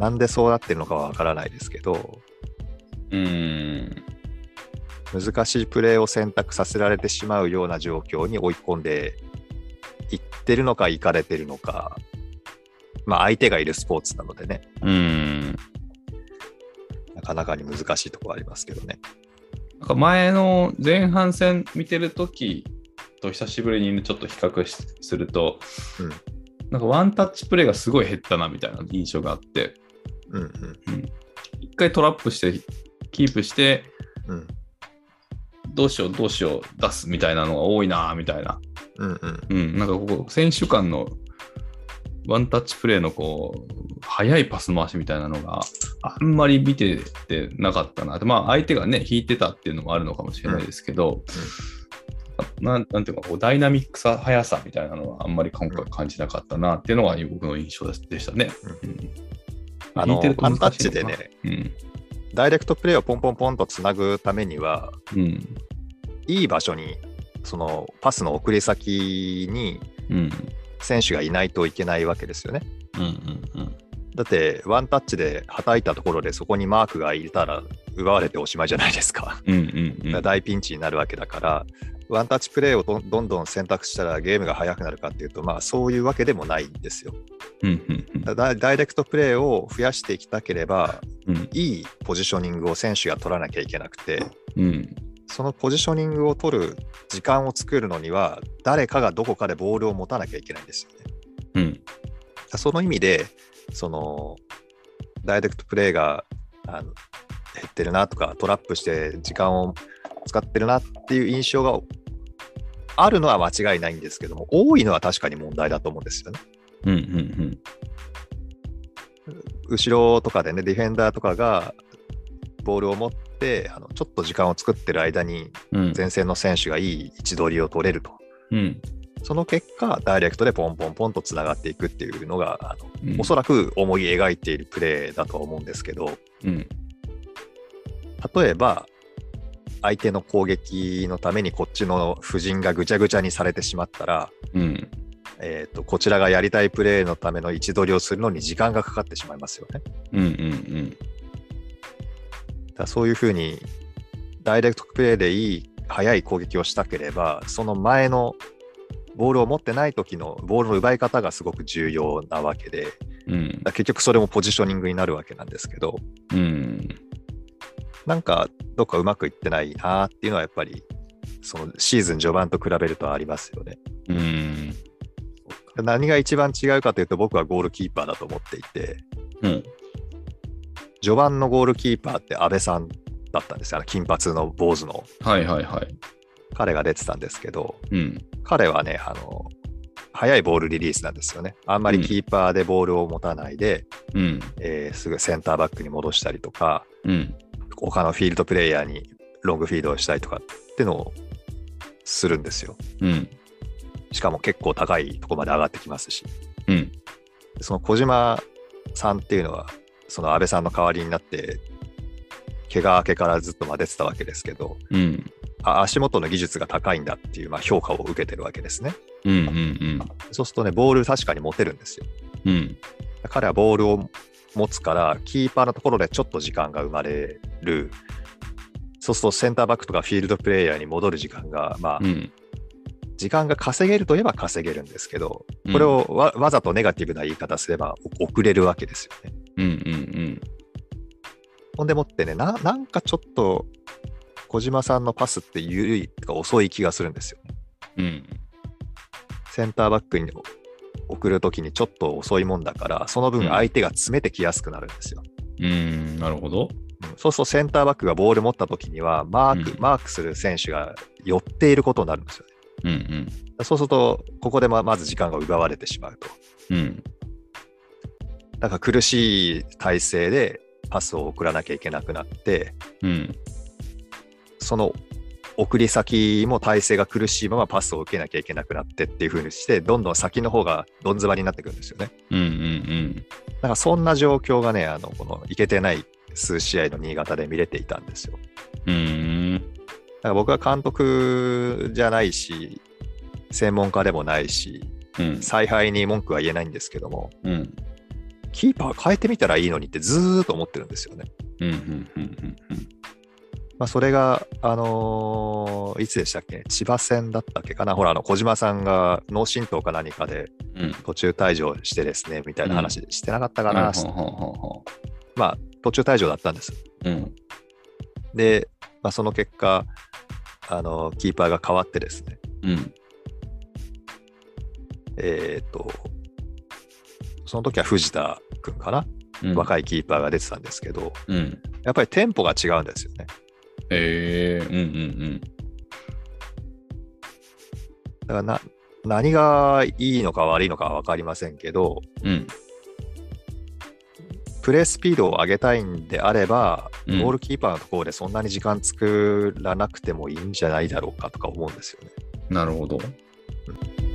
なんでそうなってるのかはわからないですけど、うん。難しいプレーを選択させられてしまうような状況に追い込んでいってるのか、いかれてるのか、まあ相手がいるスポーツなのでね、うん。なかなかに難しいところありますけどね。なんか前の前半戦見てるときと久しぶりにちょっと比較しすると、うんなんかワンタッチプレーがすごい減ったなみたいな印象があって、うんうん一回トラップして、キープして、うんどうしようどうしよう出すみたいなのが多いなみたいな。うんうんうん、なんかここ、選手間のワンタッチプレーのこう、速いパス回しみたいなのがあんまり見ててなかったな。まあ相手がね、引いてたっていうのもあるのかもしれないですけど、なんなんていうかこう、ダイナミックさ、速さみたいなのはあんまり今回感じなかったなっていうのが僕の印象ででしたね。うんあのワンタッチでね、うん。ダイレクトプレーをポンポンポンとつなぐためには、うん。いい場所に、そのパスの送り先にうん。選手がいないといけないわけですよね。うん。うん。うん。だって、ワンタッチで叩いたところでそこにマークがいたら奪われておしまいじゃないですか。うん。うん。うん。大ピンチになるわけだから、ワンタッチプレーをどんどんどん選択したらゲームが速くなるかっていうと、まあそういうわけでもないんですよ。うん。うん。だダイダイレクトプレーを増やしていきたければ、うん。いいポジショニングを選手が取らなきゃいけなくて、うん。そのポジショニングを取る時間を作るのには、誰かがどこかでボールを持たなきゃいけないんですよね。うん。その意味で、そのダイレクトプレーがあの減ってるなとか、トラップして時間を使ってるなっていう印象があるのは間違いないんですけども、多いのは確かに問題だと思うんですよね。うん。うん。後ろとかでね、ディフェンダーとかがボールを持って、あのちょっと時間を作ってる間に、うん。前線の選手がいい位置取りを取れると。うん。その結果、ダイレクトでポンポンポンとつながっていくっていうのが、あのうんおそらく思い描いているプレーだと思うんですけど、うん。例えば、相手の攻撃のためにこっちの布陣がぐちゃぐちゃにされてしまったら、うん。えーとこちらがやりたいプレーのための位置取りをするのに時間がかかってしまいますよね。うん。うん。だからそういうふうに、ダイレクトプレーでいい、速い攻撃をしたければ、その前のボールを持ってない時のボールの奪い方がすごく重要なわけで、うん。ら結局それもポジショニングになるわけなんですけど、うん。なんかどっかうまくいってないなっていうのはやっぱり、そのシーズン序盤と比べるとありますよね。うん。何が一番違うかというと、僕はゴールキーパーだと思っていて、うん。序盤のゴールキーパーって安倍さんだったんですよ。金髪の坊主のはいはいはい。彼が出てたんですけど、うん。彼はね、あの、速いボールリリースなんですよね。あんまりキーパーでボールを持たないで、うん。えーすぐセンターバックに戻したりとか、うん。他のフィールドプレイヤーにロングフィードをしたりとかってのをするんですよ。うん。しかも結構高いところまで上がってきますし。うん。その小島さんっていうのは、その安倍さんの代わりになって、怪我明けからずっとまあ出てたわけですけど、うん。あ足元の技術が高いんだっていうまあ評価を受けてるわけですね。うん。うん。そうするとね、ボール確かに持てるんですよ。うん。彼はボールを持つから、キーパーのところでちょっと時間が生まれる。そうするとセンターバックとかフィールドプレイヤーに戻る時間が、まあう、ん。時間が稼げるといえば稼げるんですけど、これをわわざとネガティブな言い方すればお遅れるわけですよね。うん。うん。ほんでもってね、ななんかちょっと小島さんのパスって緩いとか遅い気がするんですよね。うん。センターバックに送るときにちょっと遅いもんだから、その分うん相手が詰めてきやすくなるんですよ。うん。なるほど。うんそうするとセンターバックがボール持ったときにはマーク、うんマークする選手が寄っていることになるんですよね。うん。そうすると、ここでままず時間が奪われてしまうと。うん。だから苦しい体勢でパスを送らなきゃいけなくなって、うん。その送り先も体勢が苦しいままパスを受けなきゃいけなくなってっていう風にして、どんどん先の方がどん詰まりになってくるんですよね。うん。うん。だからそんな状況がね、あのこのいけてない数試合の新潟で見れていたんですよ。うん。だから僕は監督じゃないし、専門家でもないし、うん。采配に文句は言えないんですけども、うん。キーパー変えてみたらいいのにってずーっと思ってるんですよね。まあ、それが、あのーいつでしたっけ？千葉戦だったっけかな？ほら、あの小島さんが脳震盪か何かで。途中退場してですね、みたいな話してなかったかな、まあ、途中退場だったんです。ううん。で、まあ、その結果、あのキーパーが変わってですね、うん。えっ、と、その時は藤田君かな、うん。若いキーパーが出てたんですけど、うん。やっぱりテンポが違うんですよね。ええうんうんだからな何がいいのか悪いのかは分かりませんけど、うん。うん。プレースピードを上げたいんであれば、うんゴールキーパーのところでそんなに時間作らなくてもいいんじゃないだろうかとか思うんですよね。なるほど。うん